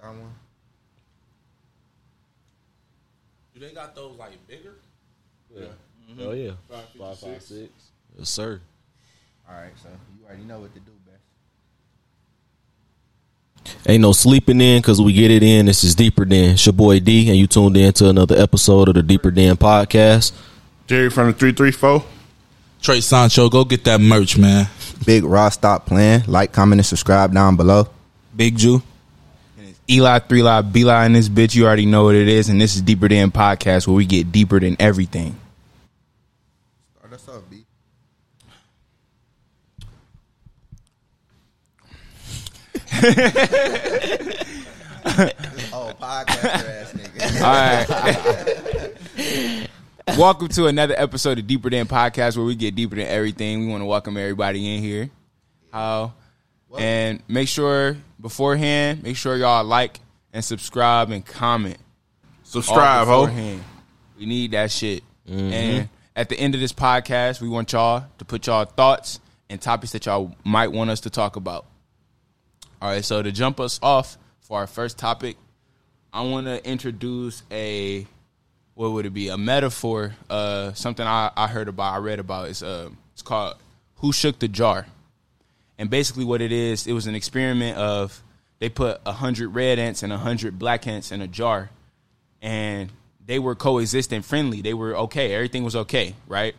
Got one. Do they got those like bigger? Yeah. Oh yeah. Five, fifty, Five five six. six. Yes, sir. All right, so you already know what to do, best. Ain't no sleeping in because we get it in. This is Deeper Than. It's your boy D, and you tuned in to another episode of the Deeper Than podcast. Jerry from the three three four. Trey Sancho, go get that merch, man. Big Raw Stop playing. Like, comment, and subscribe down below. Big Jew. Eli, three lie, B lie in this bitch. You already know what it is. And this is Deeper Than Podcast where we get deeper than everything. Start us off, B. oh, podcaster ass nigga. All right. welcome to another episode of Deeper Than Podcast where we get deeper than everything. We want to welcome everybody in here. How? And make sure beforehand, make sure y'all like and subscribe and comment. Subscribe, ho. We need that shit. And at the end of this podcast, we want y'all to put y'all thoughts and topics that y'all might want us to talk about. All right, so to jump us off for our first topic, I want to introduce a what would it be? A metaphor, uh, something I, I heard about, I read about. It's uh, it's called "Who Shook the Jar," and basically what it is, it was an experiment of they put hundred red ants and hundred black ants in a jar, and they were coexisting, friendly. They were okay. Everything was okay, right?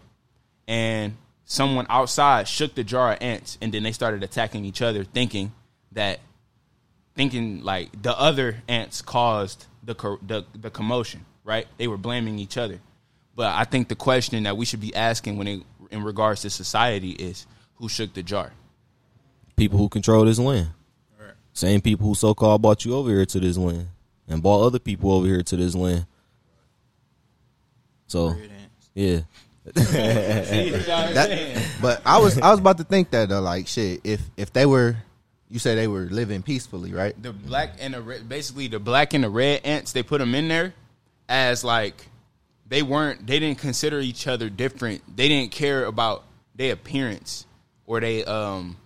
And someone outside shook the jar of ants, and then they started attacking each other, thinking that thinking like the other ants caused the the, the commotion, right? They were blaming each other. But I think the question that we should be asking when it, in regards to society is who shook the jar? People who control this land. Same people who so called bought you over here to this land and bought other people over here to this land. So yeah. That, but I was I was about to think that though, like shit. If if they were, you say they were living peacefully, right? the black and the red, basically the black and the red ants they put them in there as like they weren't they didn't consider each other different they didn't care about their appearance or they um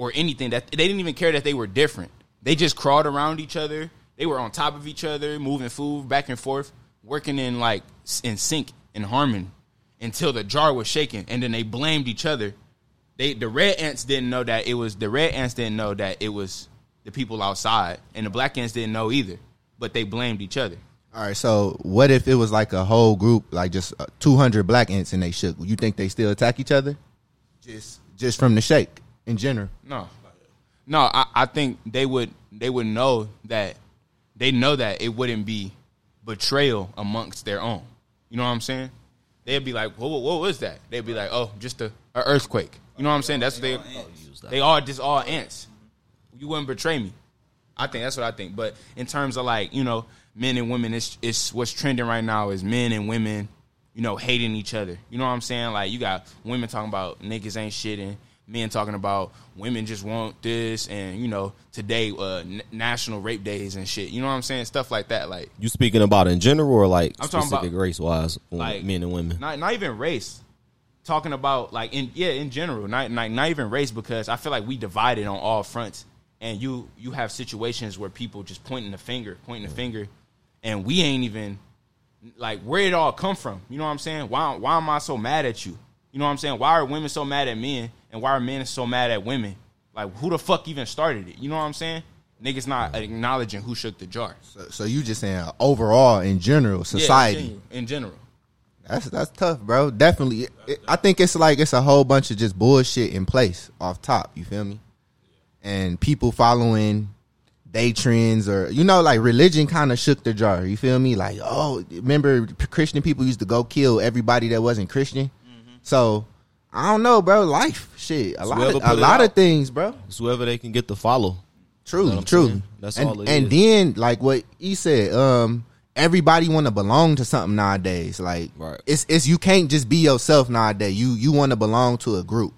or anything that they didn't even care that they were different they just crawled around each other they were on top of each other moving food back and forth working in like in sync and harmony until the jar was shaking and then they blamed each other they the red ants didn't know that it was the red ants didn't know that it was the people outside, and the black ants didn't know either. But they blamed each other. All right. So what if it was like a whole group, like just uh, two hundred black ants, and they shook? You think they still attack each other? Just just from the shake in general. No, no, I, I think they would they would know that they know that it wouldn't be betrayal amongst their own. You know what I'm saying? They'd be like, "What, what was that?" They'd be like, "Oh, just a, a earthquake." You know what I'm saying? That's what they they all just all ants. You wouldn't betray me. I think that's what I think. But in terms of like you know men and women, it's it's what's trending right now is men and women, you know, hating each other. You know what I'm saying? Like you got women talking about niggas ain't shit and men talking about women just want this and you know today uh, N- national rape days and shit. You know what I'm saying? Stuff like that. Like You speaking about in general or like I'm specific race wise, like men and women? Not not even race. Talking about like in yeah in general, not not not even race because I feel like we divided on all fronts, and you you have situations where people just pointing the finger, pointing the finger, and we ain't even like where it all come from. You know what I'm saying? Why why am I so mad at you? You know what I'm saying? Why are women so mad at men, and why are men so mad at women? Like who the fuck even started it? You know what I'm saying? Niggas not acknowledging who shook the jar. So, so you just saying overall in general Yeah, society. in general- in general. That's that's tough, bro. Definitely. It- I think it's like it's a whole bunch of just bullshit in place off top. You feel me? And people following day trends or you know like religion kind of shook the jar. You feel me? Like oh, remember Christian people used to go kill everybody that wasn't Christian. So I don't know, bro. Life, shit, a lot, of, a lot out. of things, bro. It's whoever they can get to follow. Truly, know truly. saying? That's and, all it and is. then like what he said, um, everybody want to belong to something nowadays. Like Right. it's it's you can't just be yourself nowadays. You you want to belong to a group.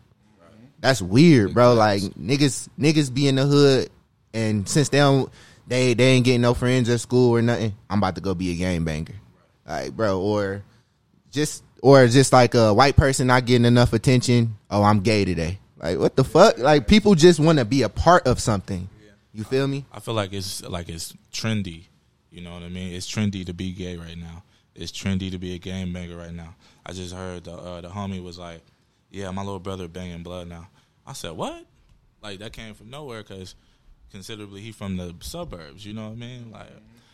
That's weird, bro. Like niggas niggas be in the hood, and since they don't they they ain't getting no friends at school or nothing, I'm about to go be a game banger, like bro, or just or just like a white person not getting enough attention. Oh, I'm gay today. Like what the fuck? Like people just want to be a part of something. You feel me? I feel like it's like it's trendy. You know what I mean? It's trendy to be gay right now. It's trendy to be a game banger right now. I just heard the uh, the homie was like, "Yeah, my little brother banging blood now." I said, "What?" Like that came from nowhere because considerably he from the suburbs. You know what I mean? Like,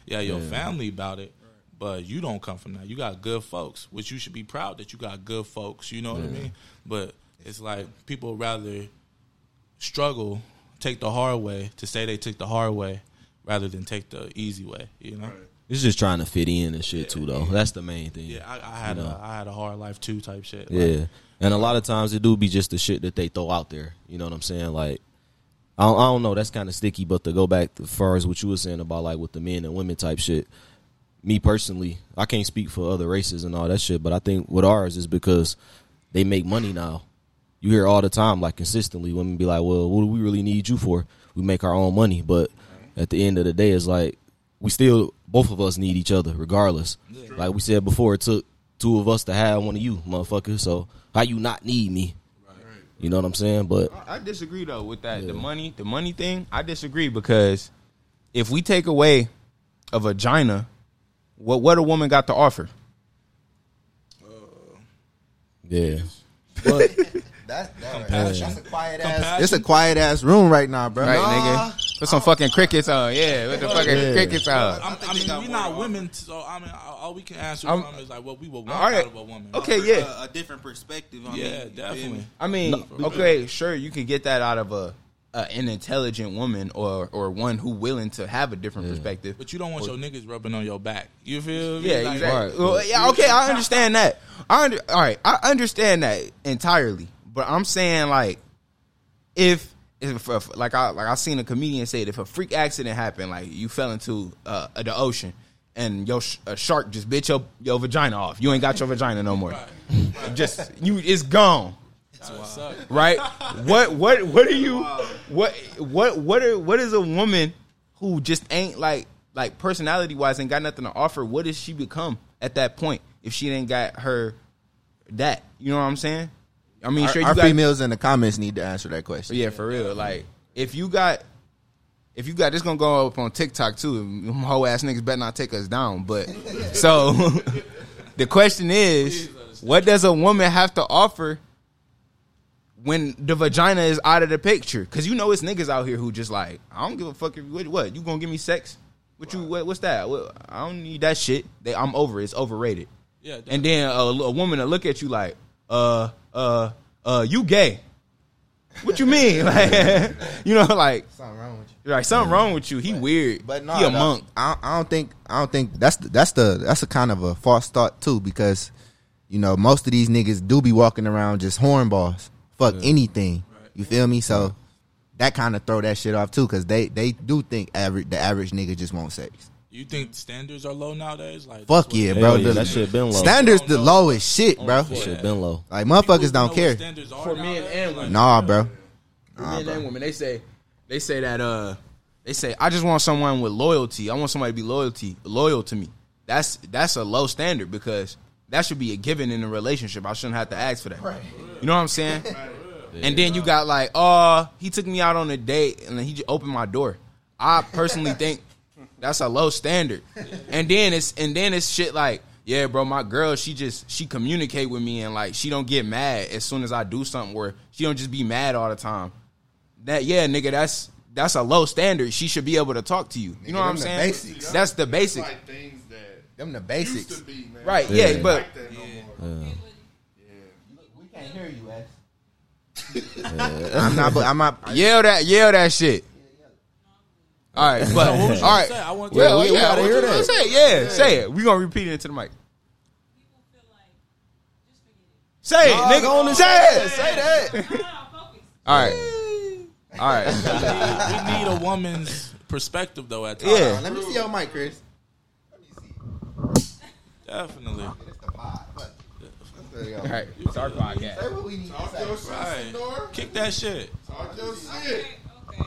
yeah, your family about it, but you don't come from that. You got good folks, which you should be proud that you got good folks. You know what I mean? But it's like people rather struggle, take the hard way to say they took the hard way rather than take the easy way. You know? It's just trying to fit in and shit too, though. That's the main thing. Yeah, I, I had You know. a I had a hard life too type shit. Like, Yeah. And a lot of times it do be just the shit that they throw out there. You know what I'm saying? Like, I don't, I don't know. That's kind of sticky. But to go back as far as what you were saying about like with the men and women type shit, me personally, I can't speak for other races and all that shit. But I think with ours is because they make money now. You hear all the time, like consistently, women be like, "Well, what do we really need you for? We make our own money." But at the end of the day, it's like we still both of us need each other, regardless. Like we said before, it took two of us to have one of you, motherfucker. So how you not need me? You know what I'm saying? But I I disagree though with that. The money, the money thing. I disagree because if we take away a vagina, what what a woman got to offer? Uh, yeah, That's, that's, a quiet ass. It's a quiet ass room right now, bro. Right, nigga. Put some fucking crickets on. Yeah, with the fucking Yeah. crickets on. I'm, I mean, we're not women, so I mean, all all we can answer I'm- from is like what we would want All right. out of a woman. Okay, yeah. a, a different perspective. I yeah, mean, definitely. I mean, okay, sure, you can get that out of a, a an intelligent woman or or one who willing to have a different perspective. But you don't want your niggas rubbing on your back. You feel me? Yeah, Like, exactly. Right. Well, yeah, okay, I understand that. I under, all right, I understand that entirely. But I'm saying like, if if, if like I like I seen a comedian say it, if a freak accident happened, like you fell into uh, the ocean and your sh- a shark just bit your your vagina off, you ain't got your vagina no more. Just you, it's gone. Right? What what what are you what what what are what is a woman who just ain't like like personality wise ain't got nothing to offer? What does she become at that point if she ain't got her that? You know what I'm saying? I mean, Our, sure you our got females in the comments need to answer that question. yeah, for real. Like if you got if you got this gonna go up on TikTok too, whole ass niggas better not take us down. But so the question is, what does a woman have to offer when the vagina is out of the picture? Because you know it's niggas out here who just like, I don't give a fuck if what, what you gonna give me sex? What you what, what's that? What, I don't need that shit. They, I'm over it. It's overrated. Yeah, And then a, a woman will look at you like, uh, uh, uh, you gay. What you mean? Like, you know, like, Something wrong with you. like something wrong with you. He weird. But no, he a no, monk. I, I don't think I don't think that's the, that's the that's a kind of a false thought too because you know most of these niggas do be walking around just hornballs. Fuck anything. You feel me? So that kind of throw that shit off too because they they do think average the average nigga just wants sex. You think standards are low nowadays? Like Fuck yeah, bro. yeah, The that shit been low. Standards the lowest shit, bro. that shit been low. Like motherfuckers don't care. standards are For men nowadays, and like, women. Nah, bro. Men and women. They say, they say that, uh, they say, I just want someone with loyalty. I want somebody to be loyalty, loyal to me. That's, that's a low standard because that should be a given in a relationship. I shouldn't have to ask for that. You know what I'm saying? And then you got like, oh, he took me out on a date and then he just opened my door. I personally think that's a low standard. And then it's and then it's shit like, yeah, bro, my girl, she just she communicate with me and like she don't get mad as soon as I do something where she don't just be mad all the time. That yeah, nigga, that's that's a low standard. She should be able to talk to you. You know what I'm saying? basics. That's the basic. Like things that Them the used basics. to be, man. Right, yeah, Yeah. but Like that no more. We can't hear you, I'm not. but I'm not. yell that yell that shit. All right, but all what was you right. gonna say? I want to- Well, we- we yeah, gotta hear you gonna that. Say, it? yeah, say it. We gonna repeat it into the mic. Say it, nigga. go on and say say it. Say that. All right, all right. we need a woman's perspective though. At times. Yeah. Let me see your mic, Chris. Definitely. All right. It's our podcast. Say what we need to Talk say. your shit, Right. Senor. Kick that shit. Talk your shit. Say what you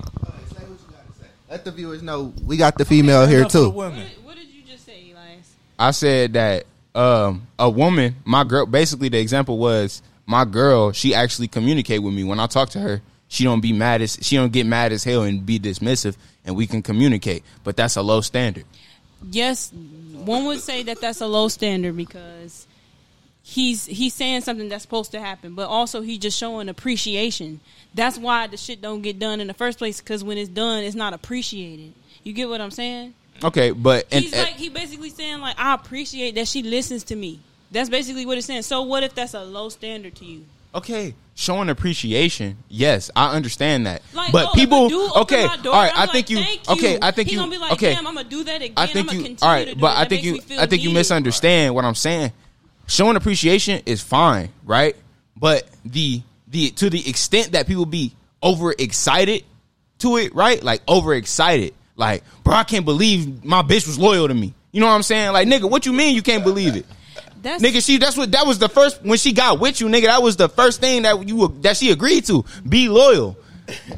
gotta say. Let the viewers know we got the female here Enough for the too. women. What did you just say, Elias? I said that um, a woman, my girl, basically the example was my girl. She actually communicate with me when I talk to her. she don't be mad as she don't get mad as hell and be dismissive, and we can communicate. But that's a low standard. Yes, one would say that that's a low standard because he's he's saying something that's supposed to happen, but also he's just showing appreciation. That's why the shit don't get done in the first place because when it's done, it's not appreciated. You get what I'm saying? Okay, but and, He's eh, like he basically saying like I appreciate that she listens to me. That's basically what it's saying. So what if that's a low standard to you? Okay, showing appreciation. Yes, I understand that. Like, but oh, people, okay, my door, all right. I'm I think like, you, you." okay. I think He you, gonna be like, okay. "Damn, I'ma do that again. I think you, continue all to do But it. I think you, I think you misunderstand what I'm saying. Showing appreciation is fine, right? But the the to the extent that people be overexcited to it, right? Like overexcited. Like, bro, I can't believe my bitch was loyal to me. You know what I'm saying? Like, nigga, what you mean you can't believe it? That's Nigga, she that's what that was the first when she got with you, nigga. That was the first thing that you that she agreed to. Be loyal.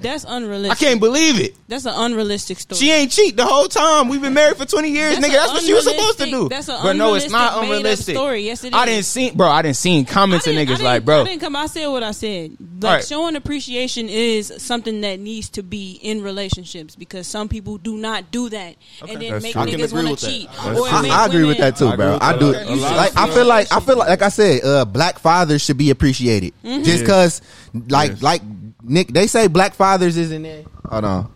That's unrealistic. I can't believe it. That's an unrealistic story. She ain't cheat the whole time. We've been married for twenty years, That's nigga. That's what she was supposed to do. that's a but no, it's not unrealistic, story. Yes, it I is. didn't see, bro. I didn't see comments I of niggas like, bro. I didn't come. I said what I said. Like Alright. showing appreciation is something that needs to be in relationships because some people do not do that, and then That's make true. I niggas agree want with to that. cheat. That's Or true. I, I agree with that too, bro. agree I do. it. Like I feel like I feel like like I said, uh, black fathers should be appreciated. Mm-hmm. Just cause, like like Nick, they say black fathers isn't in. Hold on,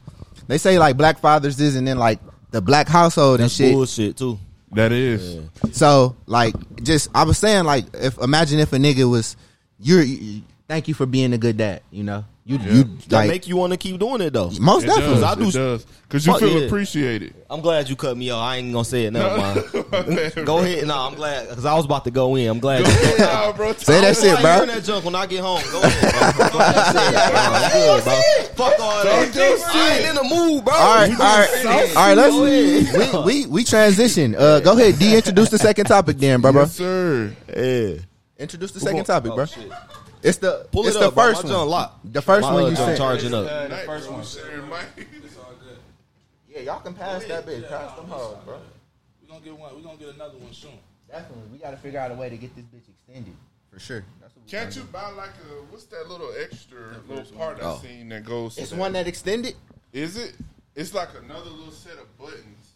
they say like black fathers isn't in like the black household and shit. bullshit too. That is. So like, just I was saying like, if imagine if a nigga was, you're, you, thank you for being a good dad. You know, you you That like make you want to keep doing it though. most It definitely. does. I do- It does. Because you Fuck feel yeah. appreciated. I'm glad you cut me off. I ain't gonna say it now, man. go ahead. No, I'm glad because I was about to go in. I'm glad. you Nah, bro. Say that I shit, like bro. hearing that junk when I get home. Go ahead, bro. Go ahead, say it, bro. I'm good, bro. Fuck all that. I ain't in the mood, bro. All right, all right, all right. Let's we, we we transition. Uh, go ahead, D. Introduce the second topic, then, bro. bro. Yes, sir. Yeah. Introduce the second topic, oh, bro. Shit. It's the Pull it's it the up, bro. first My junk one. locked. The first My one other you junk said. charging up. The first one. Sir, Mike. Yeah, y'all can pass that bitch. Pass them hoes, bro. We're gonna get one. We're gonna get another one soon. Definitely, we got to figure out a way to get this bitch extended for sure. That's what we Can't gotta you do. buy like a what's that little extra little part I Oh. seen that goes? To It's that? one that extended. Is it? It's like another little set of buttons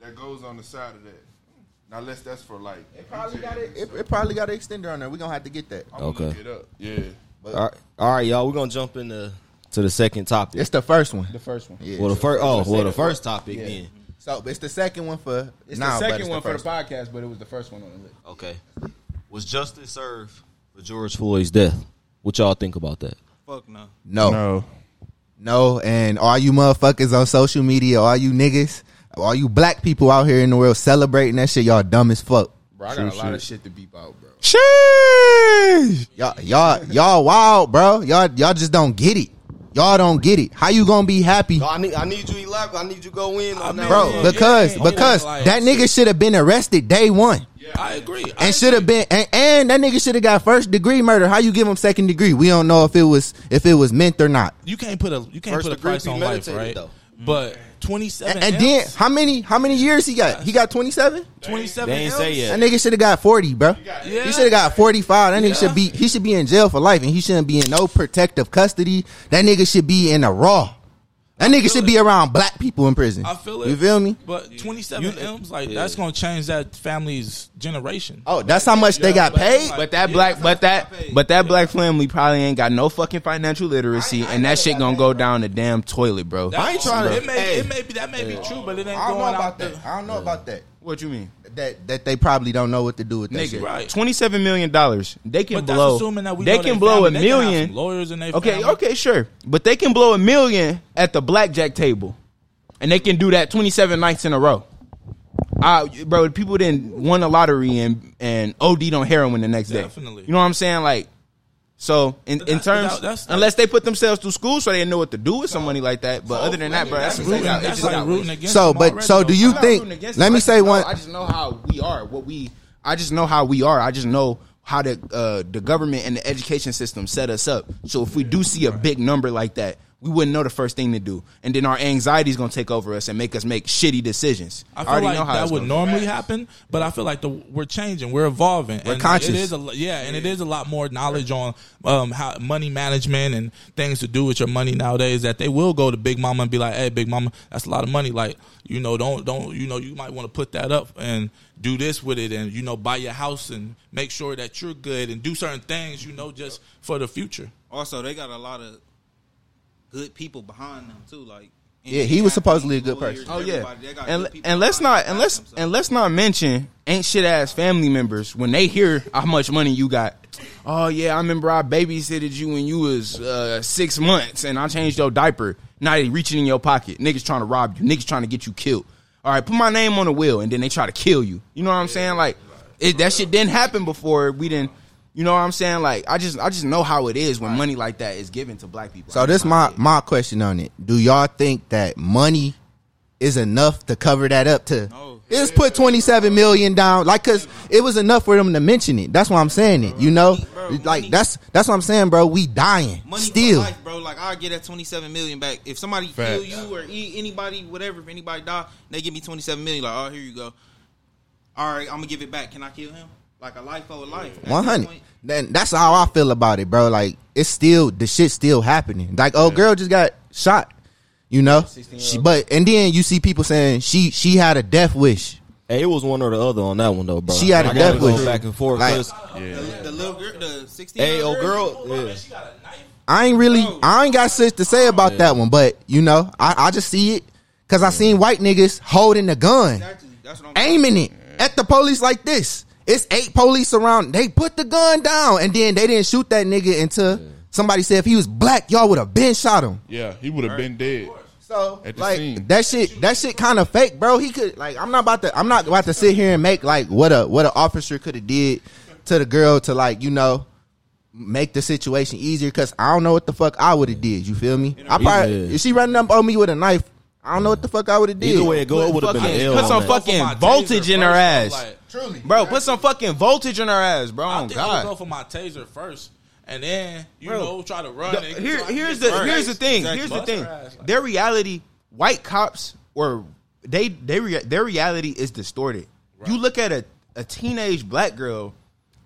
that goes on the side of that. Now, unless that's for like. It probably got it. It, it probably got an extender on there. We're gonna have to get that. I'm Okay. Look it up. Yeah. But All right, all right, y'all. We're gonna jump into to the second topic. it's the first one. the first one. Yeah. well, the first. Oh, well, the first topic Yeah. then. so it's the second one for It's now, the second it's one for the first podcast, but it was the first one on the list. Okay. Was justice served for George Floyd's death? What y'all think about that? Fuck no. No. No. No, and all you motherfuckers on social media, all you niggas, all you black people out here in the world celebrating that shit, y'all dumb as fuck. Bro, I got a lot of shit to beep out, bro. Sheesh. Y'all, y'all, y'all wild, bro. Y'all, y'all just don't get it. Y'all don't get it. How you gonna be happy, No, I need I need you elaborate. I need you go in on that. bro? Yeah, Because, yeah, because like- that nigga should have been arrested day one, Yeah, I agree. I and should have been, and, and that nigga should have got first degree murder. How you give him second degree? We don't know if it was if it was meant or not. You can't put a you can't First put a price on life, right? though. But twenty seven And, and then how many how many years he got? He got twenty seven. twenty seven. They ain't say yet. That nigga should have got forty, bro. Yeah. He should have got forty five. That nigga Yeah. should be he should be in jail for life, and he shouldn't be in no protective custody. That nigga should be in a raw. That nigga should it. be around black people in prison. I feel it. You feel me? But twenty seven M's like that's gonna change that family's generation. Oh, that's how much they got paid. But that Yeah, black, but that, but that black family probably ain't got no fucking financial literacy, and that shit gonna go down the damn toilet, bro. That's I ain't trying to- It may, hey. it may be that may be true, but it ain't I don't know going about out that. I don't know about that. What you mean, That that they probably don't know what to do with that nigga? shit. Right. Twenty-seven million dollars. They can But that's blow. assuming that we they know can blow family. a They million. some lawyers in their Okay, family. okay, sure. But they can blow a million at the blackjack table, and they can do that twenty-seven nights in a row. Uh, bro, people didn't won the lottery and and OD'd on heroin the next Definitely. day. You know what I'm saying? Like, so in, in terms, that- that's- unless they put themselves through school so they know what to do with some money like that. But other than that, bro, that's, That's rooting. that's, That's just like rooting against. So, but already, so though. do you I'm think? Let them. me say know- one. I just know how we are. What we. I just know how we are. I just know how the uh, the government and the education system set us up. So if we do see a big number like that, we wouldn't know the first thing to do, and then our anxiety is gonna take over us and make us make shitty decisions. I feel already like know how that would gonna normally happen, but I feel like the we're changing, we're evolving, We're and conscious. It is a, yeah, and it is a lot more knowledge on um, how money management and things to do with your money nowadays. That they will go to Big Mama and be like, "Hey, Big Mama, that's a lot of money. Like, you know, don't don't you know, you might want to put that up and do this with it, and you know, buy your house and make sure that you're good and do certain things, you know, just for the future." Also, they got a lot of good people behind them too. Like Yeah, he was supposedly a good person. Oh yeah, everybody, they got and and let's not them, and let's so- and let's not mention ain't shit ass family members when they hear how much money you got. Oh yeah, I remember I babysitted you when you was uh, six months, and I changed your diaper. Now they reaching in your pocket. Niggas trying to rob you. Niggas trying to get you killed. All right, put my name on the wheel, and then they try to kill you. You know what I'm saying? Like it, that shit didn't happen before. We didn't. You know what I'm saying? Like I just I just know how it is when money like that is given to black people. So this my my question on it. Do y'all think that money is enough to cover that up to No. Let's put 27 million down like cuz it was enough for them to mention it. That's why I'm saying it, you know? Bro, like money- that's that's what I'm saying, bro. We dying Money still. for life, bro. Like I get that twenty seven million back. If somebody Facts. kill you or e- anybody, whatever, if anybody die, they give me twenty seven million. Like, oh, here you go. All right, I'm gonna give it back. Can I kill him? Like a life for a life. 100. Then that's how I feel about it, bro. Like it's still the shit still happening. Like oh, girl just got shot. You know, she, but and then you see people saying she she had a death wish. Hey, it was one or the other on that one though, bro. She had a death wish. back and forth. Like- 'cause- The, the little girl, the sixteen. hey, old oh, girl, oh, yeah. I ain't really, I ain't got shit to say oh, about that one, but you know, I, I just see it because I seen white niggas holding the gun, Exactly. That's what I'm aiming it at the police like this. It's eight police around. They put the gun down, and then they didn't shoot that nigga until somebody said if he was black, y'all would have been shot him. Yeah, he would have been dead. So like scene. that shit, that shit kind of fake, bro. He could like, I'm not about to, I'm not about to sit here and make like what a what an officer could have did to the girl to like you know make the situation easier because I don't know what the fuck I would have did. You feel me? I probably if she running up on me with a knife, I don't know what the fuck I would have did. Either way it go, it would have been fucking- an L. put on some that. fucking Go for my voltage in her first, ass. like, truly, Bro, put some fucking voltage in her ass, bro. I Oh think I would go for my taser first, and then you Bro, know try to run. The- and here, try to here's get the burned. here's the thing. Exactly. Here's the Bust thing. her ass, like- Their reality, white cops or they they rea- their reality is distorted. You look at a, a teenage black girl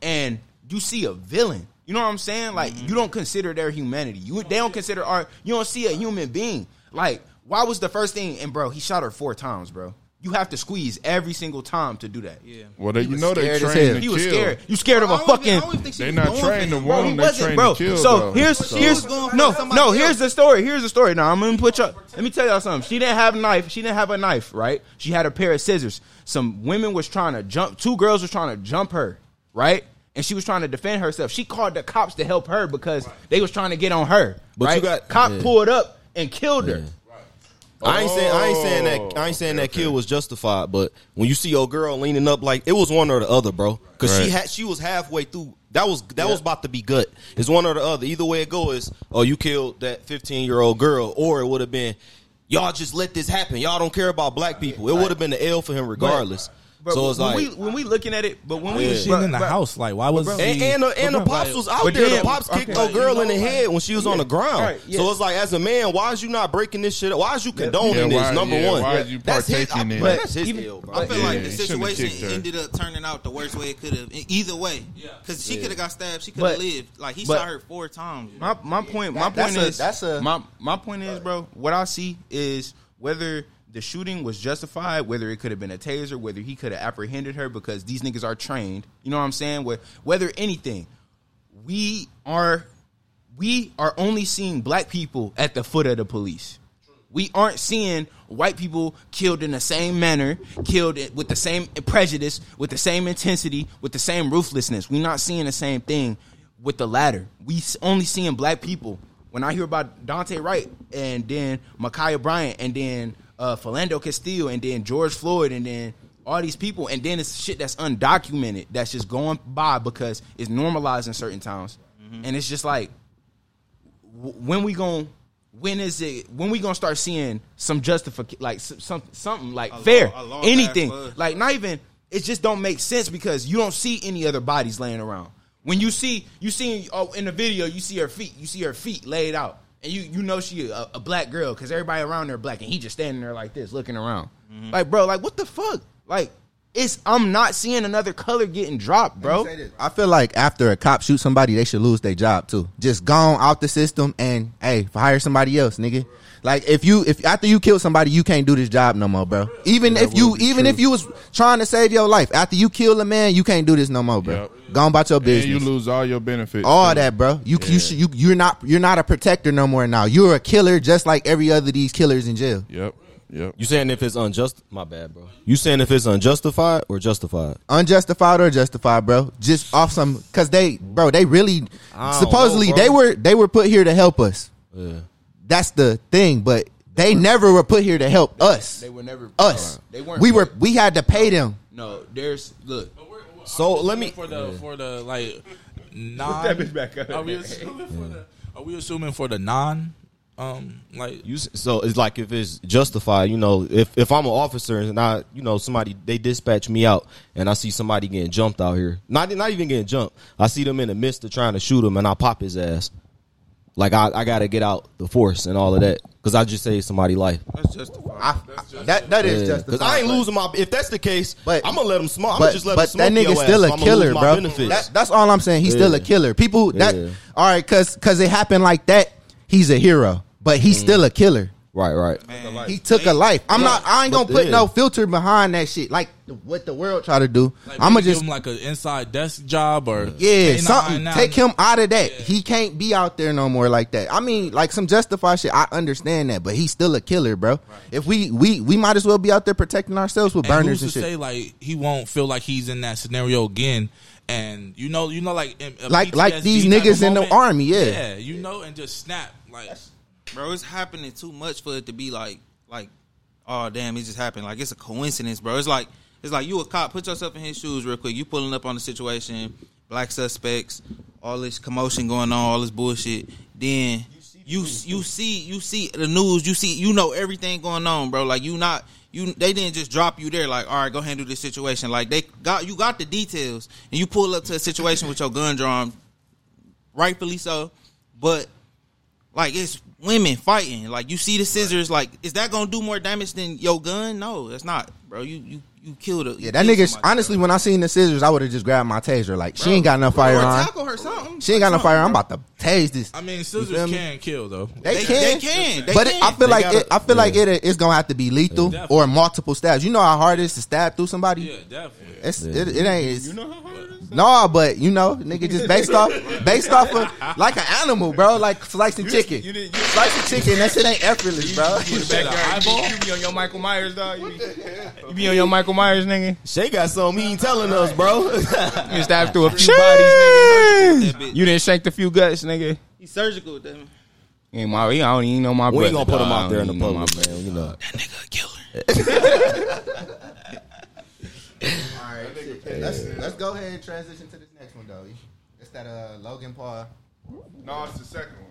and you see a villain. You know what I'm saying? Like Mm-hmm. you don't consider their humanity. You they don't consider art. You don't see a human being. Like why was the first thing? And bro, he shot her four times, bro. You have to squeeze every single time to do that. Yeah. Well, they, you know they scared as trained hell. to He was scared. You scared of a I don't even- I fucking don't even think she They was not going trained to him. Bro, he wound. They wasn't, trained bro. to kill. so though. here's So- here's was no no else. here's the story. Here's the story. Now I'm gonna put y'all. Let me tell y'all something. She didn't have a knife. She didn't have a knife, right? She had a pair of scissors. Some women was trying to jump. Two girls was trying to jump her, right? And she was trying to defend herself. She called the cops to help her because they was trying to get on her. But right? you got- cop yeah. pulled up and killed her. I ain't saying I ain't saying Oh, that I ain't saying that kill was justified, but when you see your girl leaning up like it was one or the other, bro, because she had she was halfway through. That was that was about to be good. It's one or the other. Either way it goes, oh you killed that fifteen year old girl, or it would have been y'all just let this happen. Y'all don't care about black people. It would have been the L for him regardless. But so it's when like we when we looking at it, but when we Yeah. She but- in the but- house. Like, why was And, he- and, the, and the pops was out there. then- the pops kicked okay. the girl You in the head when she was on the ground. Right, yeah. So it's like, as a man, why is you not breaking this shit up? Why is you condoning Yeah, this? number yeah, one, why is you That's his- partaking I- in? That's his Even- deal, bro. I feel Yeah, like the situation ended up turning out the worst way it could have. Either way, because she could have got stabbed, she could But- have lived. Like he but- shot her four times. My my point my point is that's a- my my point is, bro. What I see is whether the shooting was justified, whether it could have been a taser, whether he could have apprehended her because these niggas are trained. You know what I'm saying? Whether anything, we are we are only seeing black people at the foot of the police. We aren't seeing white people killed in the same manner, killed it with the same prejudice, with the same intensity, with the same ruthlessness. We're not seeing the same thing with the latter. We only seeing black people. When I hear about Daunte Wright and then Ma'Khia Bryant and then uh, Philando Castile and then George Floyd and then all these people. And then it's shit that's undocumented that's just going by because it's normalized in certain towns, and it's just like when we going when is it when we gonna start seeing some justification like some something like A fair? a law anything. passed for us. like not even it just don't make sense because you don't see any other bodies laying around. When you see you see oh, in the video you see her feet you see her feet laid out and you you know she a, a black girl because everybody around there black, and he just standing there like this, looking around. Mm-hmm. Like, bro, like what the fuck? Like, it's I'm not seeing another color getting dropped, bro. Say this. I feel like after a cop shoots somebody, they should lose their job too. Just gone out the system and hey, hire somebody else, nigga. Like if you if after you kill somebody, you can't do this job no more, bro. Even if you even if you was trying to save your life, after you kill a man, you can't do this no more, bro. Yep. Go on about your And business. you lose all your benefits. all too. that, bro. You you should you you're not you're not a protector no more now. You're a killer just like every other of these killers in jail. Yep. Yep. You saying if it's unjust? My bad, bro. You saying if it's unjustified or justified? unjustified or justified, bro. Just off some because they, bro, they really supposedly know, they were they were put here to help us. Yeah. That's the thing, but they never were put here to help us. They were never Us. They weren't. We were we had to pay them. No, there's look. So let me. for the for the like non. that bitch back up. Are we assuming for the? Are we assuming for the non? Um, like You, so it's like if it's justified, you know, if if I'm an officer and I, you know, somebody they dispatch me out and I see somebody getting jumped out here, not not even getting jumped, I see them in the midst of trying to shoot him and I pop his ass. Like I, I got to get out the force and all of that because I just saved somebody's life. That's justified. I, that that is justified. Because I ain't losing my. If that's the case, But- I'm gonna let him smoke. I'm But, just let but him that smoke nigga's your still ass, a so I'ma killer, lose my bro. benefits. That, that's all I'm saying. He's still a killer. People that Yeah. all right, cause cause it happened like that. He's a hero, but he's Mm. still a killer. Right, right. Man, He took a life. I'm not. I ain't gonna But put yeah. no filter behind that shit. Like what the world try to do. like I'm gonna give just him like an inside desk job or Yeah, canine something. now. Take him out of that. He can't be out there no more like that. I mean, like some justified shit. I understand that, but he's still a killer, bro. If we we we might as well be out there protecting ourselves with And burners who's and to shit. say like he won't feel like he's in that scenario again? And you know, you know, like in- a Like- like PTSD these type of niggas in the moment. army, yeah. yeah, you know, and just snap like bro, it's happening too much for it to be like, like, oh damn, it just happened. Like it's a coincidence, bro. It's like, it's like you a cop. Put yourself in his shoes real quick. You pulling up on the situation, black suspects, all this commotion going on, all this bullshit. Then you you see you see the news. You see you know everything going on, bro. Like you not you they didn't just drop you there. Like all right, go handle this situation. Like they got you got the details, and you pull up to a situation with your gun drawn, rightfully so, but like it's women fighting. Like you see the scissors. Like is that gonna do more damage than your gun? No, it's not, bro. You you you killed a Yeah, that nigga. Honestly, when I seen the scissors, I would have just grabbed my taser. Like she ain't got no Or firearm. tackle her something. She ain't got no firearm. I'm about to tase this. I mean, scissors feel me? can kill though. They, They- can, they can. They but can. It, I feel They like gotta- it, I feel like it, it's gonna have to be lethal Definitely. or multiple stabs. You know how hard it is to stab through somebody. Yeah, definitely. It's, it, it ain't. It's, you know how hard it is. No, but you know, nigga, just based off, based off of like an animal, bro. Like slicing chicken, you did- you- slicing chicken. That shit ain't effortless, bro. Backyard, you, you be on your Michael Myers, dog. You be, you be on your Michael Myers, nigga. Shay got something he ain't telling us, bro. You been stabbed through a few bodies, nigga. You didn't shake a few guts, nigga. He's surgical with them. Ain't my, I don't even know my we ain't gonna put him out there in the I don't even know public, man. You know. That nigga a killer. All right, let's let's go ahead and transition to this next one, though. It's that uh Logan Paul. No, it's the second one.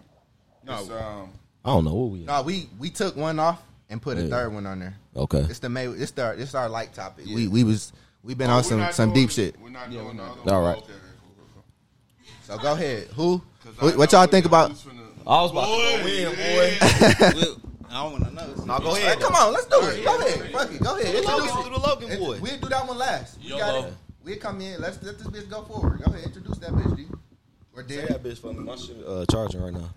No. It's, um, I don't know what we. No, we we took one off and put a Yeah. third one on there. Okay. It's the May. It's our it's our light topic. We we was we been oh, on we're some not some doing- deep shit. We're not doing the other All one. right. Okay, okay, cool, cool, cool. So go ahead. Who? 'Cause What, I what know y'all think about? dudes finna- I was about to go in, boy. Well, I don't want to know. No, go ahead. come on, let's do it. Go ahead. Fuck it. Go ahead. Introduce it. do the Logan boy. We'll do that one last. We got it. We'll come in. Let's let this bitch go forward. Go ahead. Introduce that bitch, D. Or Say did that bitch for me. My shit uh, charging right now.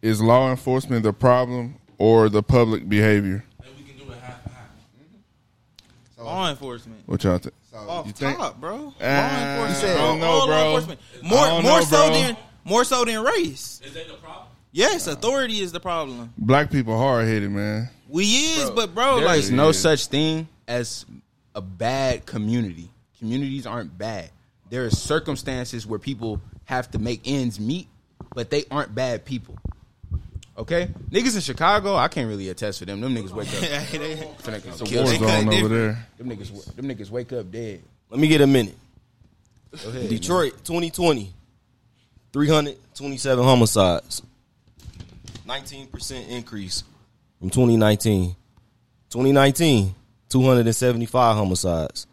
Is law enforcement the problem or the public behavior? Maybe we can do it half and half. Law enforcement. What y'all think? Off You think? top, bro. law Ah, enforcement. I don't know, All law bro. enforcement. I More don't more know, so bro. than more so than race. Is that the problem? Yes, authority is the problem. Black people hard headed, man. We is, but bro, There like is no such thing as a bad community. Communities aren't bad. There are circumstances where people have to make ends meet, but they aren't bad people. Okay, niggas in Chicago, I can't really attest for them. Them niggas wake up. They- finna It's War They cut zone over different. there. Them niggas, them niggas wake up dead. Let me get a minute. Go ahead, Detroit, 2020, 327 homicides, 19% increase from 2019. 2019, 275 homicides,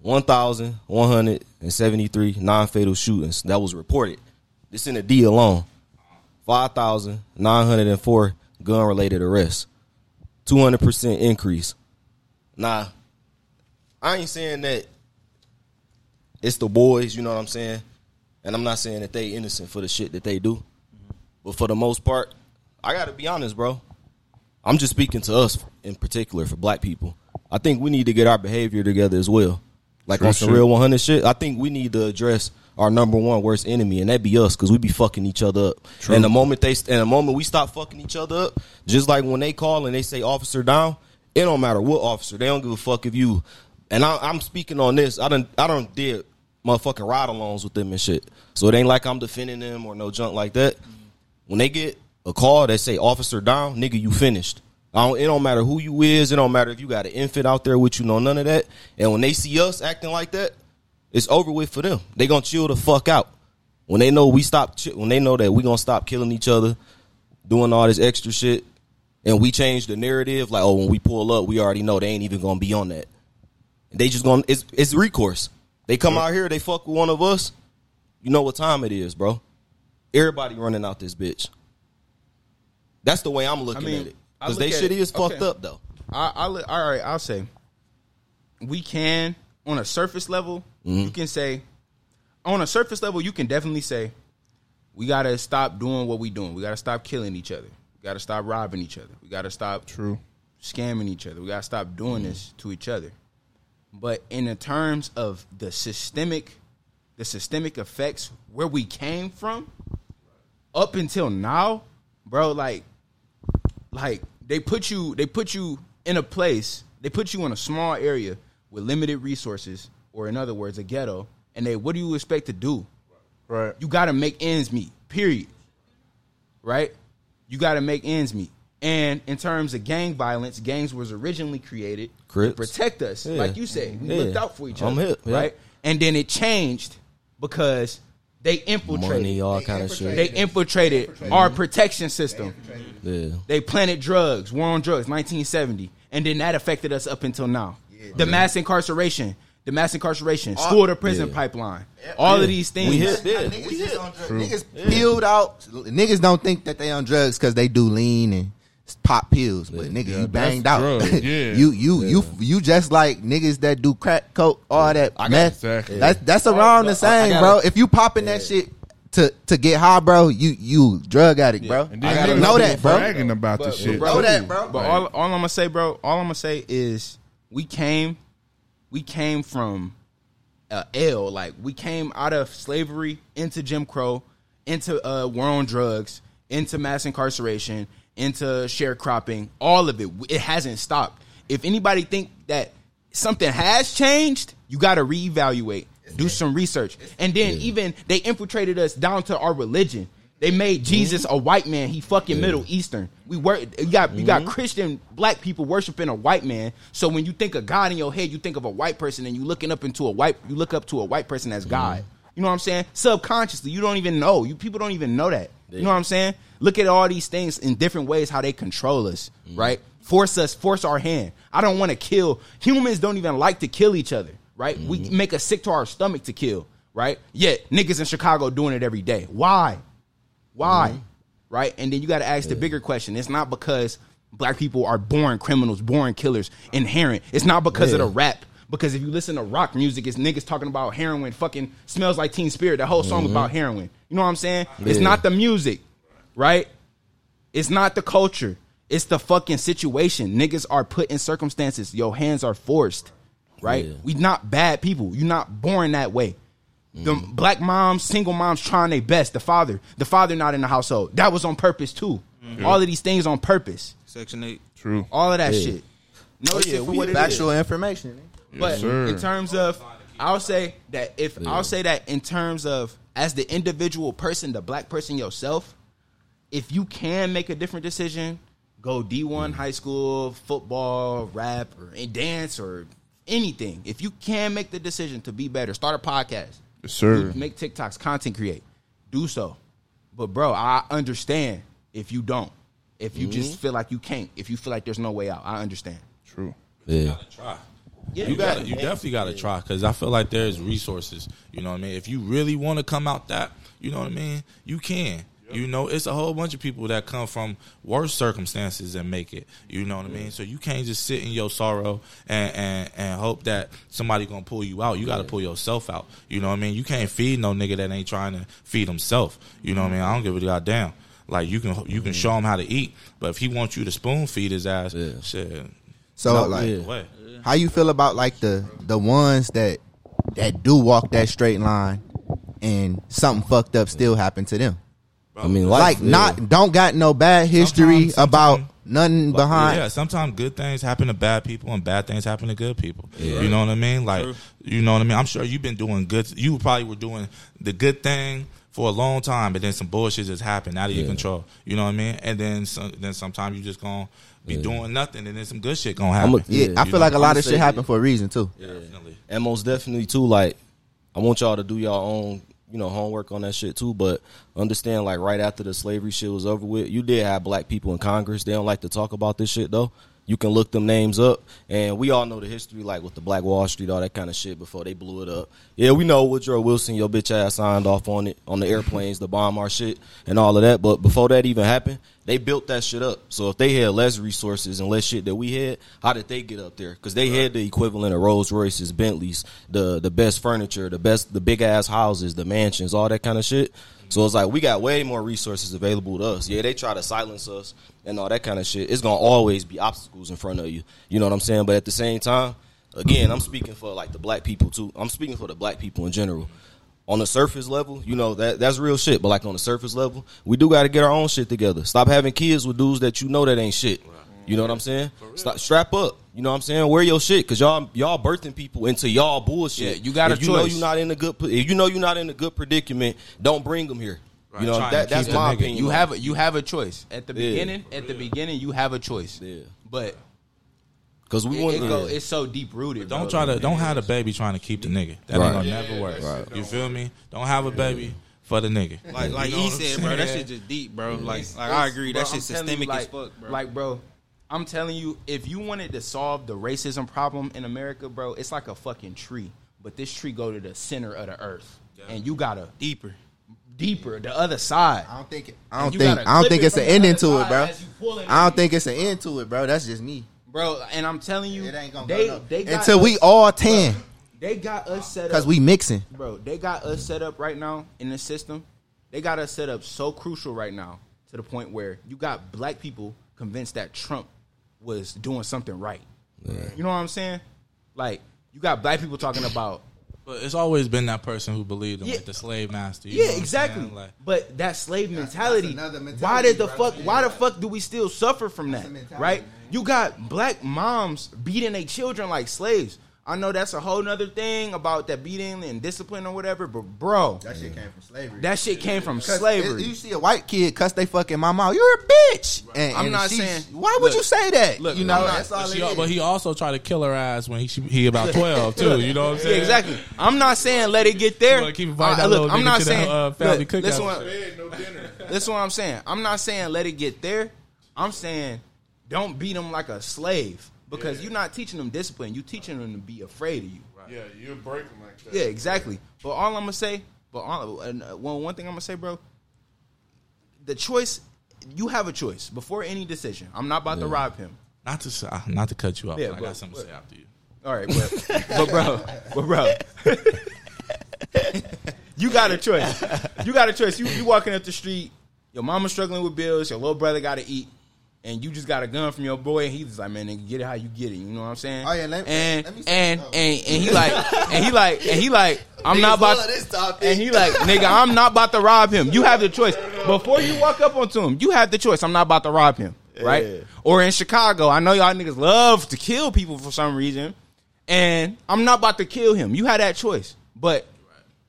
1,173 non fatal shootings. That was reported. This in the D alone. five thousand nine hundred and four gun related arrests, two hundred percent increase. Nah, I ain't saying that it's the boys. You know what I'm saying, and I'm not saying that they innocent for the shit that they do, but for the most part, I got to be honest, bro. I'm just speaking to us in particular for black people. I think we need to get our behavior together as well. Like True on some shit. real 100 shit, I think we need to address our number one worst enemy, and that be us, because we be fucking each other up. And the moment they, and the moment we stop fucking each other up, just like when they call and they say officer down, it don't matter what officer. They don't give a fuck if you. And I, I'm speaking on this. I don't, I don't did motherfucking ride-alongs with them and shit. So it ain't like I'm defending them or no junk like that. When they get a call that say officer down, nigga, you finished. I don't, it don't matter who you is. It don't matter if you got an infant out there with you, know none of that. And when they see us acting like that, it's over with for them. They gonna chill the fuck out. When they know we stop, when they know that we gonna stop killing each other, doing all this extra shit, and we change the narrative, like oh, when we pull up, we already know they ain't even gonna be on that. They just gonna it's it's recourse. They come out here, they fuck with one of us. You know what time it is, bro. Everybody running out this bitch. That's the way I'm looking mean, at it. Because they at shit it- is fucked okay. up though. I, I'll, all right, I'll say we can on a surface level. You mm-hmm. can say on a surface level, you can definitely say we gotta stop doing what we doing. We gotta stop killing each other. We gotta stop robbing each other. We gotta stop True. scamming each other. We gotta stop doing this mm-hmm. to each other. But in the terms of the systemic, the systemic effects where we came from, up until now, bro, like, like they put you, they put you in a place, they put you in a small area with limited resources, or in other words, a ghetto, and they, what do you expect to do? Right. You got to make ends meet. Period. Right? You got to make ends meet. And in terms of gang violence, gangs was originally created Crips. to protect us, Yeah. like you said. We Yeah. looked out for each I'm other, hip, yeah. right? And then it changed because they infiltrated. Money, all kind of shit. They infiltrated our protection system. Yeah. They planted drugs, war on drugs, 1970, and then that affected us up until now. Yeah. The mass incarceration, the mass incarceration, school to prison Yeah. pipeline, all of these things. We hit, yeah. Niggas, is on drugs. niggas peeled out. Niggas don't think that they on drugs because they do lean and pop pills, but nigga, Yeah, you banged out. drugs, yeah. you you you you just like niggas that do crack coke, all that I meth. Exactly. That's that's around the I- I same, gotta- bro. If you popping that shit to to get high, bro, you you drug addict, bro. And I then gotta know that, bro. bragging about But- this shit. but Know that, bro. But all, all I'm gonna say, bro, all I'm gonna say is we came, we came from uh, L. Like we came out of slavery into Jim Crow, into uh, war on drugs, into mass incarceration, into sharecropping. All of it, it hasn't stopped. If anybody think that something has changed, you got to reevaluate, do some research, and then even they infiltrated us down to our religion. They made mm-hmm. Jesus a white man. He fucking Middle Eastern. We were you got you got mm-hmm. Christian black people worshiping a white man. So when you think of God in your head, you think of a white person, and you looking up into a white you look up to a white person as mm-hmm. God. You know what I'm saying? Subconsciously, you don't even know. You people don't even know that. You know what I'm saying? Look at all these things in different ways how they control us, right? Force us, force our hand. I don't want to kill. Humans don't even like to kill each other, right? We make us sick to our stomach to kill, right? Yet niggas in Chicago doing it every day. Why? Why? Right? And then you got to ask the bigger question. It's not because black people are born criminals, born killers, inherent. It's not because of the rap. Because if you listen to rock music, it's niggas talking about heroin, fucking smells like Teen Spirit. The whole song mm-hmm. about heroin. You know what I'm saying? It's not the music, right? It's not the culture. It's the fucking situation. Niggas are put in circumstances. Your hands are forced, right? Yeah. We not bad people. You're not born that way. The mm-hmm. black moms, single moms trying their best. The father, the father not in the household. That was on purpose too. Mm-hmm. All of these things on purpose. Section eight. True. All of that Yeah. shit. No Oh, shit yeah, we what it is. Factual information. But sir. in terms of, I'll say that if I'll say that in terms of as the individual person, the black person yourself, if you can make a different decision, go D one mm. high school, football, rap, or in dance or anything. If you can make the decision to be better, start a podcast, Yes, sir. make TikToks, content create, do so. But bro, I understand if you don't. If you just mm-hmm. feel like you can't, if you feel like there's no way out, I understand. True. Yeah. Try. Yeah, you got you definitely got to try because I feel like there's resources. You know what I mean? If you really want to come out that, you know what I mean, you can. You know, it's a whole bunch of people that come from worse circumstances and make it. You know what I mean? So you can't just sit in your sorrow and and, and hope that somebody gonna pull you out. You got to pull yourself out. You know what I mean? You can't feed no nigga that ain't trying to feed himself. You know what I mean? I don't give a goddamn. Like you can you can show him how to eat, but if he wants you to spoon feed his ass, Yeah. shit, So No, like, yeah. how you feel about like the the ones that that do walk that straight line and something fucked up still happened to them? I mean, Like, yeah. not don't got no bad history Sometimes- about sometimes- nothing behind. Yeah, sometimes good things happen to bad people and bad things happen to good people. You know what I mean? Like, you know what I mean? I'm sure you've been doing good. You probably were doing the good thing for a long time, but then some bullshit just happened out of your control. You know what I mean? And then, some, then sometimes you just gonna be doing nothing, and then some good shit gonna happen. I'm a- Yeah, Yeah, I feel know, like a lot of shit say- happened for a reason too. Definitely. And most definitely too, like I want y'all to do y'all own, you know, homework on that shit too. But understand, like right after the slavery shit was over with, you did have black people in Congress. They don't like to talk about this shit though. You can look them names up, and we all know the history, like with the Black Wall Street, all that kind of shit before they blew it up. Yeah, we know Woodrow Wilson, your bitch ass signed off on it on the airplanes, the bomb our shit, and all of that. But before that even happened, they built that shit up. So if they had less resources and less shit that we had, how did they get up there? Because they had the equivalent of Rolls Royces, Bentleys, the the best furniture, the best, the big ass houses, the mansions, all that kind of shit. So it's like we got way more resources available to us. Yeah, they try to silence us and all that kind of shit. It's gonna always be obstacles in front of you. You know what I'm saying? But at the same time, again, I'm speaking for like the black people too. I'm speaking for the black people in general. On the surface level, you know that that's real shit. But like on the surface level, we do got to get our own shit together. Stop having kids with dudes that you know that ain't shit. You know what I'm saying? Stop, strap up. You know what I'm saying? Wear your shit because y'all y'all birthing people into y'all bullshit. Yeah, you got a if you know you're not in a good. If you know you're not in a good predicament, don't bring them here. Right, You know that, that's my opinion. You have a, you have a choice at the Yeah. beginning. At the beginning, you have a choice. Yeah. But because we it, want it to. go, it's so deep rooted. Don't try to don't have a baby trying to keep the nigga. That Right. ain't gonna never work. You feel me? Don't have a baby for the nigga. Like like You know he said, bro, that shit just deep, bro. Like like I agree, that Bro, shit's I'm telling you, systemic like, as fuck, bro. Like, bro, I'm telling you, if you wanted to solve the racism problem in America, bro, it's like a fucking tree. But this tree go to the center of the earth, and you gotta deeper. deeper the other side. I don't think it, I don't think I don't think it it's an from the ending other to it, bro. as you pull it I don't in. think it's an end to it, bro. That's just me. bro. And I'm telling you, It ain't gonna they go they got until we us- all tan they got us set up because we mixing. bro. They got us set up right now in the system. They got us set up so crucial right now to the point where you got black people convinced that Trump was doing something right. You know what I'm saying? Like you got black people talking about But it's always been that person who believed in Yeah. like the slave master. you yeah, what exactly. Like, but that slave mentality. mentality, why did the bro. fuck? Why the fuck do we still suffer from that? Right? man. You got black moms beating their children like slaves. I know that's a whole nother thing about that beating and discipline or whatever, but bro, That shit came from slavery. that shit came from slavery. it- you see a white kid cuss they fucking mama out. You're a bitch. And, I'm and not she- saying- Why would look, you say that? look, you know, not- that's all but, she, is. but he also tried to kill her ass when he she, he about twelve too. You know what I'm saying? Yeah, exactly. I'm not saying let it get there. Keep inviting Uh, that look, I'm not to the, saying. uh, family look, cookout. listen, what, Bed, no dinner. listen what I'm saying. I'm not saying let it get there. I'm saying don't beat them like a slave because you're not teaching them discipline. You're teaching them to be afraid of you. Yeah, you break them like that. Yeah, exactly. But all I'm gonna say, but all, and uh, one one thing I'm gonna say, bro, the choice. You have a choice before any decision. I'm not about to rob him. Not to not to cut you off. Yeah, but I got something to say after you. All right, but, but bro, but bro, you got a choice. You got a choice. You you walking up the street, your mama's struggling with bills, your little brother got to eat, and you just got a gun from your boy, and he's like, man, nigga, get it how you get it. You know what I'm saying? Oh, yeah, let- and let me say- and, oh. and and he like, and he like, and he like, I'm not about. this topic. And he like, nigga, I'm not about to rob him. You have the choice. Before you walk up onto him, you have the choice. I'm not about to rob him, right? Yeah. Or in Chicago, I know y'all niggas love to kill people for some reason, and I'm not about to kill him. You had that choice, but,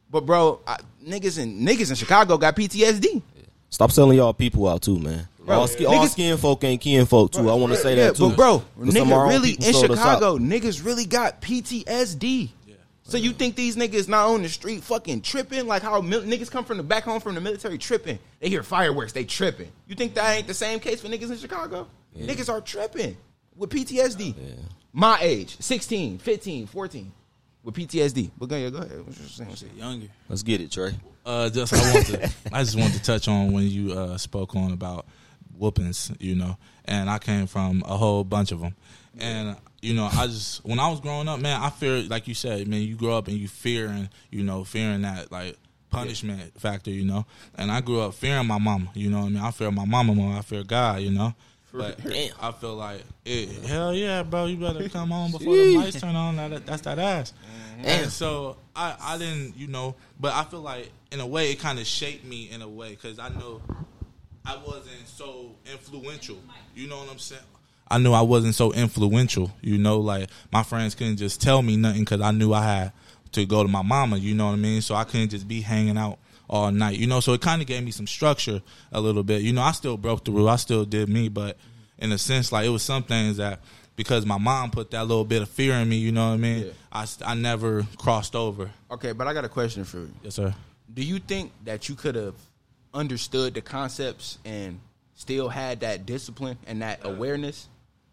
but bro, I, niggas in niggas in Chicago got PTSD. Stop selling y'all people out too, man. Bro, all, ski, all niggas- skin folk ain't kin folk too. I want to say Yeah, that too. but bro, 'Cause some of our nigga really in sold us out. Chicago, niggas really got PTSD. So you think these niggas not on the street fucking tripping like how mil- niggas come from the back home from the military tripping? They hear fireworks, they tripping. You think that ain't the same case for niggas in Chicago? Niggas are tripping with PTSD. My age, 16, 15, 14. with PTSD. But go ahead, go ahead. What you saying? What? Younger. Let's get it, Trey. Uh, just I want to, I just wanted to touch on when you uh, spoke on about whoopings, you know, and I came from a whole bunch of them, and you know, I just when I was growing up, man, I fear, like you said, man, you grow up and you fear and you know, fearing that like punishment factor, you know, and I grew up fearing my mama, you know, what I mean, I fear my mama more, I fear God, you know. But I feel like, it, hell yeah, bro, you better come home before the lights turn on. That, that's that ass. And so I, I didn't, you know, but I feel like in a way it kind of shaped me in a way because I know I wasn't so influential. You know what I'm saying? I knew I wasn't so influential. You know, like my friends couldn't just tell me nothing because I knew I had to go to my mama. You know what I mean? So I couldn't just be hanging out all night. You know, so it kind of gave me some structure a little bit. You know, I still broke the rule. I still did me, but in a sense, like it was some things that because my mom put that little bit of fear in me. You know what I mean? Yeah. I I never crossed over. Okay, but I got a question for you. Yes, sir. Do you think that you could have understood the concepts and still had that discipline and that awareness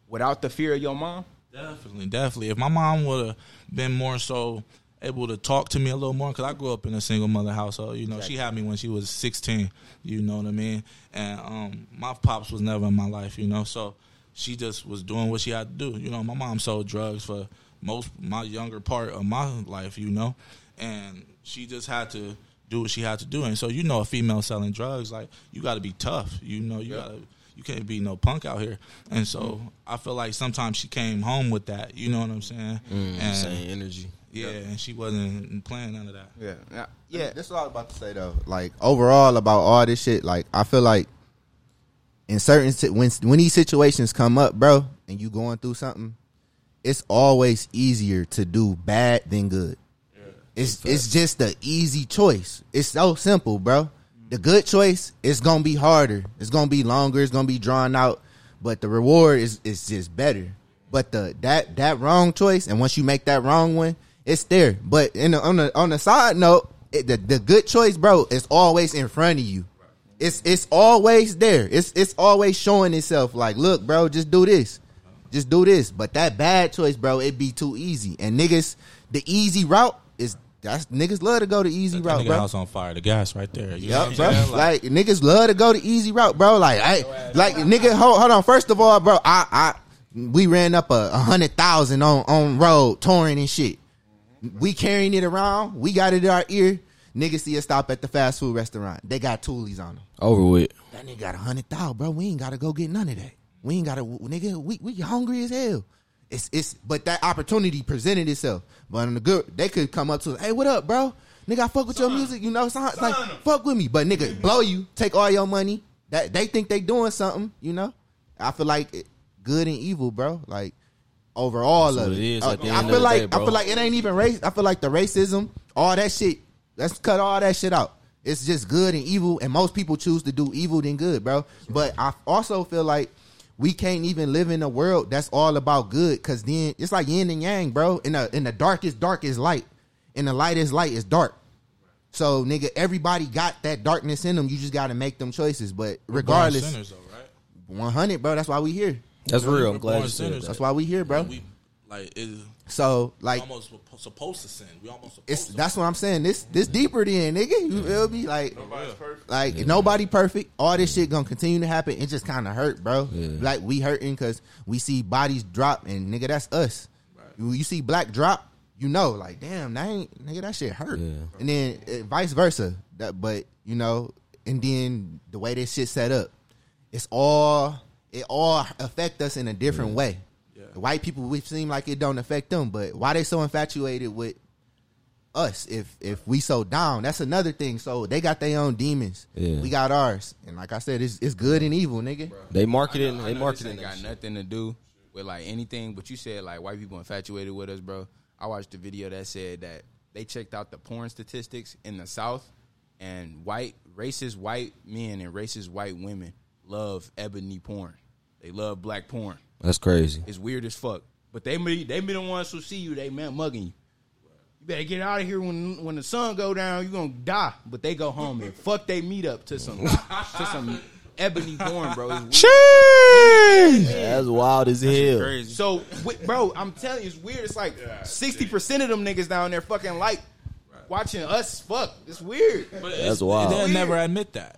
without the fear of your mom? Definitely, definitely. If my mom would have been more so able to talk to me a little more, because I grew up in a single mother household. You know, she had me when she was sixteen. You know what I mean? And um, my pops was never in my life. You know, so she just was doing what she had to do. You know, my mom sold drugs for most my younger part of my life. You know, and she just had to do what she had to do. And so, you know, a female selling drugs, like you got to be tough. You know, you got to you can't be no punk out here. And so I feel like sometimes she came home with that. You know what I'm saying? Mm, and Same energy. yeah, and she wasn't playing none of that. Yeah. Yeah. Yeah, that's what I was about to say though. Like overall about all this shit, like I feel like in certain si- when when these situations come up, bro, and you going through something, it's always easier to do bad than good. It's it's just the easy choice. It's so simple, bro. The good choice is gonna be harder. It's gonna be longer. It's gonna be drawn out, but the reward is is just better. But the that that wrong choice, and once you make that wrong one, it's there. But in the, on the on the side note, it, the the good choice, bro, is always in front of you. It's it's always there. It's it's always showing itself. Like, look, bro, just do this, just do this. But that bad choice, bro, it be too easy. And niggas, the easy route that's niggas love to go the easy That route, nigga bro. house on fire. The gas right there. You Yep, what bro. I'm saying? Like, niggas love to go the easy route, bro. Like, I like nigga. Hold, hold on. First of all, bro, I I we ran up a, a hundred thousand on on road touring and shit. We carrying it around. We got it in our ear. Niggas see us stop at the fast food restaurant. They got toolies on them. Over with. That nigga got a hundred thousand, bro. We ain't gotta go get none of that. We ain't gotta, nigga. We we hungry as hell. It's it's, but that opportunity presented itself. But on the good, they could come up to, us, hey, what up, bro? Nigga, I fuck with your music. You know, son, like fuck with me. But nigga, blow you, take all your money. That they think they doing something. You know, I feel like it, good and evil, bro. Like overall That's of it. it is Uh, I feel like day, I feel like it ain't even race. I feel like the racism, all that shit. Let's cut all that shit out. It's just good and evil, and most people choose to do evil than good, bro. But I also feel like we can't even live in a world that's all about good, because then it's like yin and yang, bro. In the in the darkest dark is light, in the lightest light is dark. So nigga, everybody got that darkness in them. You just got to make them choices. But regardless, sinners, though, right? one hundred, bro. That's why we here. That's real. I'm glad born you said that. That's why we here, bro. We like it's So like almost supposed to sin. We almost supposed It's to. that's what I'm saying. This this deeper than nigga. You feel me? Like Nobody's perfect. like nobody perfect. All this shit gonna continue to happen. It just kind of hurt, bro. Yeah. Like we hurting because we see bodies drop, and nigga, that's us. When you see black drop, you know, like damn, that ain't nigga. That shit hurt. Yeah. And then uh, vice versa. That, but you know, and then the way this shit set up, it's all it all affect us in a different way. The white people, we seem like it don't affect them, but why they so infatuated with us if if we so down? That's another thing. So they got their own demons. Yeah. We got ours, and like I said, it's it's good and evil, nigga. They market it. I know They this market ain't it. got nothing to do with like anything, but you said like white people infatuated with us, bro. I watched a video that said that they checked out the porn statistics in the South, and white racist white men and racist white women love ebony porn. They love black porn. That's crazy. It's weird as fuck. But they be they be the ones who see you. They man mugging you. You better get out of here when when the sun go down. You gonna die. But they go home and fuck they meet up to some to some ebony porn, bro. It's. That's wild as hell. Crazy. So, wi- bro, I'm telling you, it's weird. It's like sixty percent of them niggas down there fucking like watching us fuck. It's weird. But That's it's- wild. They'll never admit that.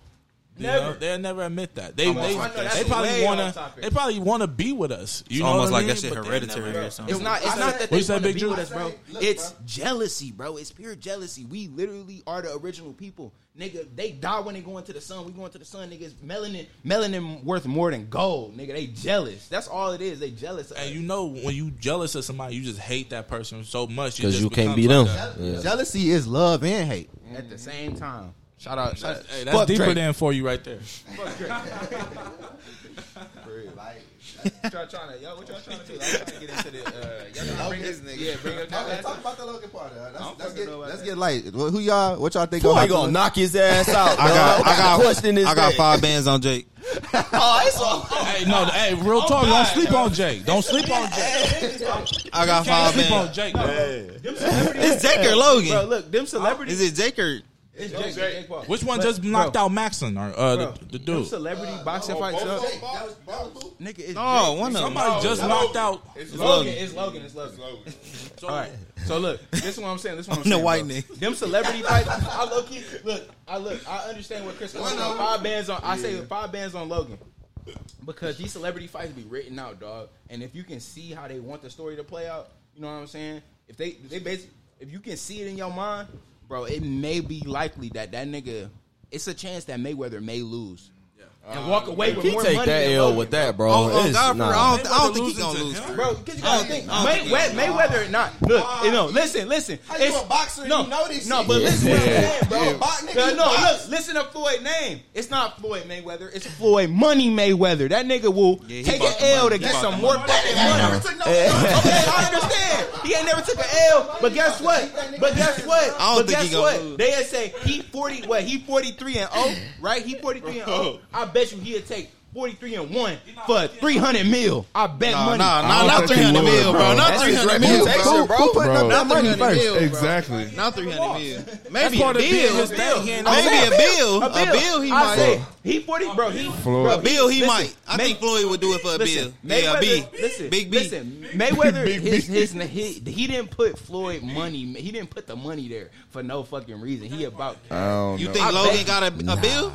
You Never. know, they'll never admit that. They I'm- they, I know that's they probably wanna they probably want to be with us. You It's know almost what I like that shit But hereditary never- or something. It's not. It's not that What they you say, want to Big be Drew? with us, bro. Look, It's bro. jealousy, bro. It's pure jealousy. We literally are the original people, nigga. They die when they go into the sun. We go into the sun, niggas. Melanin, melanin worth more than gold, nigga. They jealous. That's all it is. They jealous. Of us. And you know when you jealous of somebody, you just hate that person so much Because just you can't be like them. Jealousy is love and hate. at the same time. Shout out. Shout out. Hey, that's Fuck deeper Drake. than for you right there. Y'all trying to, y'all, what y'all trying to do? I'm trying to get into the. Uh, y'all trying to bring this nigga. Yeah, bring up Okay, talk about the Logan part. Uh, let's, let's get let's that. get light. Well, Who y'all? What y'all think? Boy, gonna gonna knock his ass out. I got. I got, question is I got five bands on Jake. Oh, it's all. hey, no, hey, real talk. Don't sleep on Jake. Don't sleep on Jake. I got Can't five sleep on bands. Jake. It's Jake or Logan? Bro, look, them celebrities. Is it Jake or? It's Jake, Jake Paul. Which one But, just knocked bro, out Maxon or uh, bro, the, the them dude? celebrity boxing fights up. Both- both- both- Nigga, it's Oh, Jake. one of them. Somebody just No, knocked out. It's It's Logan. Logan. It's Logan. It's Logan. Logan. All right. So look, this is what I'm saying. This is what I'm The saying. white bro. nigga. Them celebrity fights. I low key look. I look. I understand what Chris is saying. Five bands on. I say five bands on Logan. Because these celebrity fights be written out, dog. And if you can see how they want the story to play out, you know what I'm saying? If they they basically if you can see it in your mind, bro, it may be likely that that nigga. It's a chance that Mayweather may lose. And walk away with He more take money that than L Logan, with that, bro. Oh, oh It's- God, nah. I don't, I don't think he's gonna to lose. him? Bro, because you I gotta don't think, think- I don't May, May, he- Mayweather, not look, you know, listen, listen. How you It's- a boxer and no, you know this no, shit? but listen, what I'm Yeah. saying, bro. Yeah. Box- nigga, No, you no, box. look, listen to Floyd name. It's not Floyd Mayweather. It's Floyd Money Mayweather. That nigga will Yeah, he take bought an the L money. to He get bought some the more money. fucking Never money. took no- Okay, I understand. He ain't never took an L, but guess what? But guess what? I don't But think he guess gonna what? lose. They say he forty. What? He forty three and oh, right? He forty three and oh. oh. I bet you he'll take. 43 and 1 for 300 mil. I bet Nah, money. nah, nah, don't not think he three hundred would, mil, bro. bro. Not That's three mil, reputation, bro. Who putting Bro. up that money 300 first? mil. Exactly. Not three hundred mil. Maybe a part bill. his thing. He ain't I no- Maybe a bill. A A bill he I might. say he 40, bro. He Floyd. bro, A bill he listen, might. I May- think Floyd would do it for a Listen, bill. Yeah, a B. Mayweather, listen, Big B. Listen, Mayweather, Big his, his, his, he didn't put Floyd money. He didn't put the money there for no fucking reason. He about. I You think Logan got a, a bill?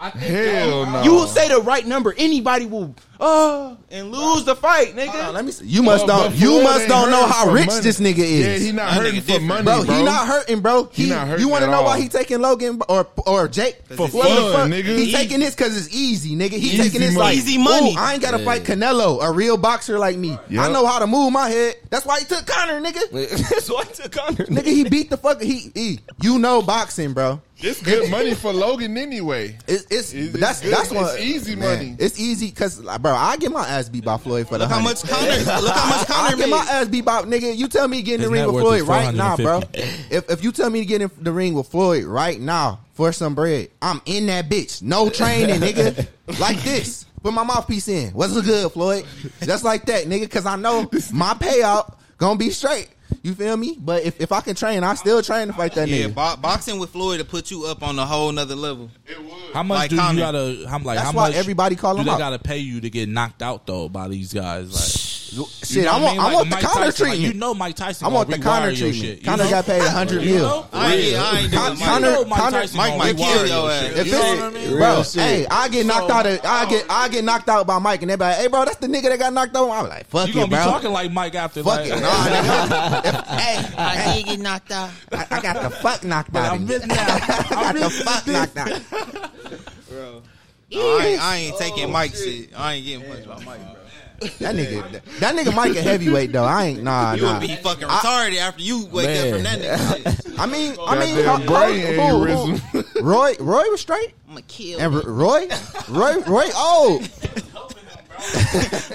I think Hell no. You will say the right number, anybody will, uh, and lose the fight, nigga. Hold on, let me see. You must But- don't. You must don't know how rich money. this nigga is. Yeah, he not That hurting for different. money, bro, bro. he not hurting, bro. He, He not hurting you want to at know why all. he taking Logan or or Jake For Whoever fun, fuck- nigga. He Easy. taking this because it's easy, nigga. He Easy taking this money. like Easy money. I ain't got to fight Canelo, a real boxer like me. I know how to move my head. That's why he took Conor, nigga. That's why I took Conor. nigga, he beat the fuck. He, he you know boxing, bro. It's good money for Logan anyway. It's, it's, It's- that's it's good. that's what It's easy man, money. It's easy because bro, I get my ass beat by Floyd for the how hundred. much Conor. Look how much I Conor get my ass beat by nigga. You tell me to get in the ring with Floyd right now, bro. If if you tell me to get in the ring with Floyd right now for some bread, I'm in that bitch. No training, nigga. Like this. Put my mouthpiece in. What's the good, Floyd? Just like that, nigga. Because I know my payout gonna be straight. You feel me? But if, if I can train, I still train to fight that Yeah, nigga. bo- boxing with Floyd to put you up on a whole nother level. It would. How much Like do Conor. you gotta? How like That's how why much everybody call do him they out. gotta pay you to get knocked out though by these guys? Like, you know I what want, mean? I Like want the Mike Conor Tyson, like, you know Mike Tyson. I want the gonna Conor rewire treatment. shit, Conor know? got paid a hundred mil. know? I ain't, I ain't doing Con- Mike. Conor- You know Mike Tyson Mike gonna might rewire kill your ass. shit. If You know what I mean? bro, shit. hey, I get knocked out. Of, I get I get knocked out by Mike, and they be like, "Hey, bro, that's the nigga that got knocked out." I'm like, "Fuck You it, gonna be talking like Mike after Fuck it, nah, hey, I did get knocked out. I, I got the fuck knocked out. I'm missing out. I got the fuck knocked out. I ain't, I ain't taking oh, Mike shit. I ain't getting punched by Mike, bro. That nigga, that nigga Mike a heavyweight though. I ain't nah You nah. would be fucking retarded after you wake up from that nigga shit. I mean, I mean, Goddamn who- brain who- who- Roy, Roy was straight, I'm gonna kill. and R- Roy, Roy, Roy. Oh,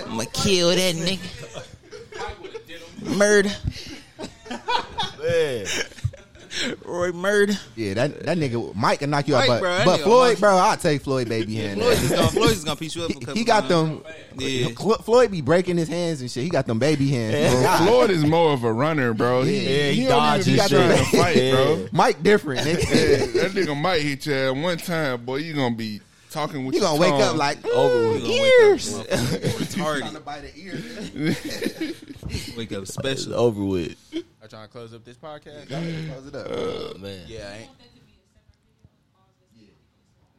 I'm gonna kill that nigga. Murder. Roy murder. yeah, that that nigga Mike can knock you out, but bro, but Floyd, bro, I'll take Floyd baby hand. Floyd's, gonna, Floyd just gonna piece you up. A He got times. them. Yeah. Cl- Floyd be breaking his hands and shit. He got them baby hands. bro. Floyd is more of a runner, bro. He, Yeah, he he, don't dodges shit. to fight, Yeah. bro. Mike different. Nigga. Yeah, that nigga might hit you at one time, boy. You gonna be talking with You your gonna wake up like Over with. years. Retarded. bite the ear. Wake up It's special. over with. I trying to close up this podcast. Close it up. Oh, man. Yeah, I ain't.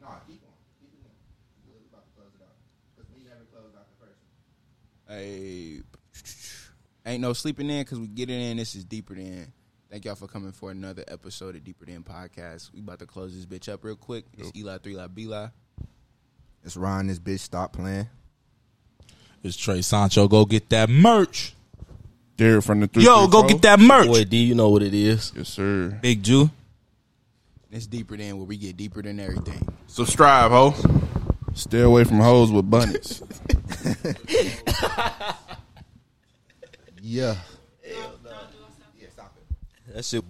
Nah, keep on. Keep it on. We're about to close it out. 'Cause we never closed out the first one. Hey, ain't no sleeping in because we get it in. This is deeper than. Thank y'all for coming for another episode of Deeper Than Podcast. We about to close this bitch up real quick. It's Eli Three Lie Beli. It's Ron. This bitch stop playing. It's Trey Sancho. Go get that merch. Derek from the three. Yo, go get that merch. Boy, D, you know what it is. Yes, sir. Big Jew. It's deeper than where we get deeper than everything. Subscribe, ho. Stay away from hoes with bunnies. Yeah. yeah. That shit